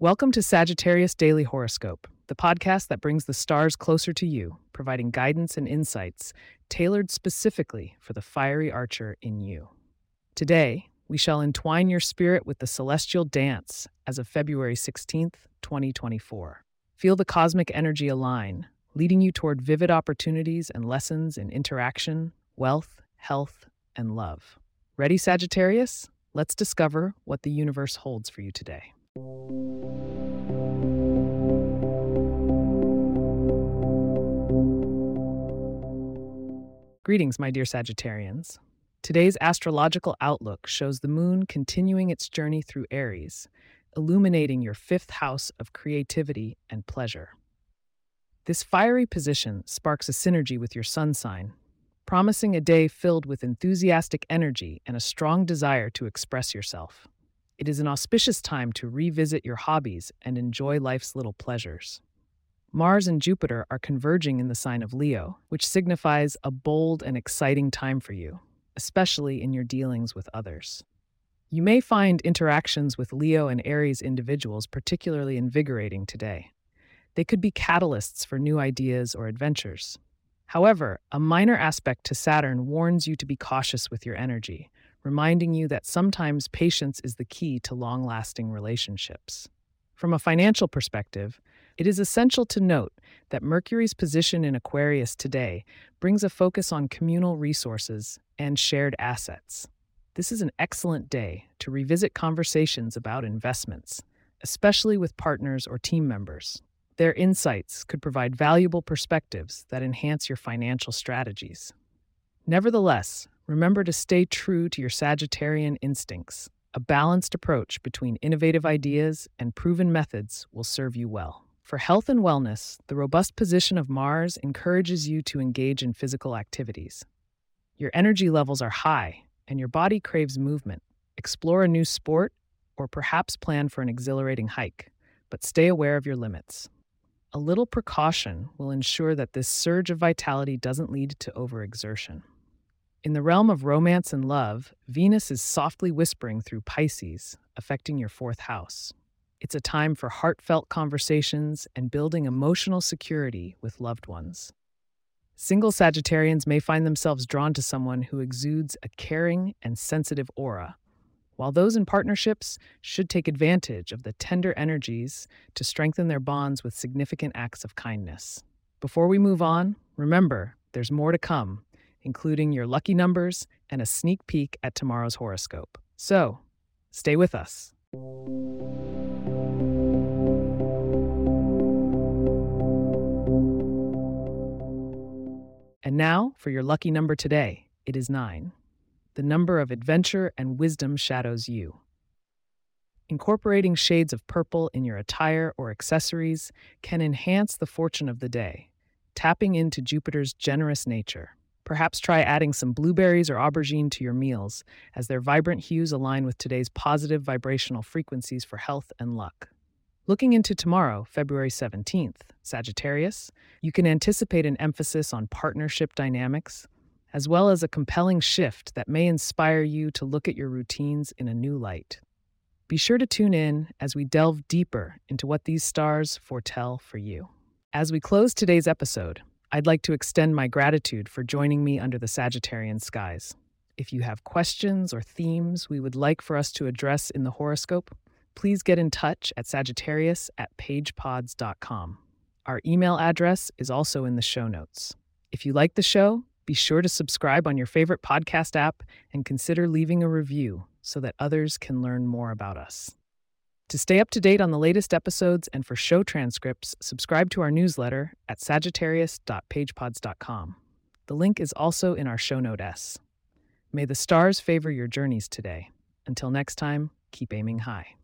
Welcome to Sagittarius Daily Horoscope, the podcast that brings the stars closer to you, providing guidance and insights tailored specifically for the fiery archer in you. Today, we shall entwine your spirit with the celestial dance as of February 16th, 2024. Feel the cosmic energy align, leading you toward vivid opportunities and lessons in interaction, wealth, health, and love. Ready, Sagittarius? Let's discover what the universe holds for you today. Greetings, my dear Sagittarians. Today's astrological outlook shows the moon continuing its journey through Aries, illuminating your fifth house of creativity and pleasure. This fiery position sparks a synergy with your sun sign, promising a day filled with enthusiastic energy and a strong desire to express yourself. It is an auspicious time to revisit your hobbies and enjoy life's little pleasures. Mars and Jupiter are converging in the sign of Leo, which signifies a bold and exciting time for you, especially in your dealings with others. You may find interactions with Leo and Aries individuals particularly invigorating today. They could be catalysts for new ideas or adventures. However, a minor aspect to Saturn warns you to be cautious with your energy, reminding you that sometimes patience is the key to long lasting relationships. From a financial perspective, it is essential to note that Mercury's position in Aquarius today brings a focus on communal resources and shared assets. This is an excellent day to revisit conversations about investments, especially with partners or team members. Their insights could provide valuable perspectives that enhance your financial strategies. Nevertheless, remember to stay true to your Sagittarian instincts. A balanced approach between innovative ideas and proven methods will serve you well. For health and wellness, the robust position of Mars encourages you to engage in physical activities. Your energy levels are high, and your body craves movement. Explore a new sport, or perhaps plan for an exhilarating hike, but stay aware of your limits. A little precaution will ensure that this surge of vitality doesn't lead to overexertion. In the realm of romance and love, Venus is softly whispering through Pisces, affecting your fourth house. It's a time for heartfelt conversations and building emotional security with loved ones. Single Sagittarians may find themselves drawn to someone who exudes a caring and sensitive aura, while those in partnerships should take advantage of the tender energies to strengthen their bonds with significant acts of kindness. Before we move on, remember there's more to come including your lucky numbers and a sneak peek at tomorrow's horoscope. So, stay with us. And now for your lucky number today. It is nine. The number of adventure and wisdom shadows you. Incorporating shades of purple in your attire or accessories can enhance the fortune of the day, tapping into Jupiter's generous nature. Perhaps try adding some blueberries or aubergine to your meals, as their vibrant hues align with today's positive vibrational frequencies for health and luck. Looking into tomorrow, February 17th, Sagittarius, you can anticipate an emphasis on partnership dynamics, as well as a compelling shift that may inspire you to look at your routines in a new light. Be sure to tune in as we delve deeper into what these stars foretell for you. As we close today's episode, I'd like to extend my gratitude for joining me under the Sagittarian skies. If you have questions or themes we would like for us to address in the horoscope, please get in touch at Sagittarius at pagepods.com. Our email address is also in the show notes. If you like the show, be sure to subscribe on your favorite podcast app and consider leaving a review so that others can learn more about us. To stay up to date on the latest episodes and for show transcripts, subscribe to our newsletter at sagittarius.pagepods.com. The link is also in our show note S. May the stars favor your journeys today. Until next time, keep aiming high.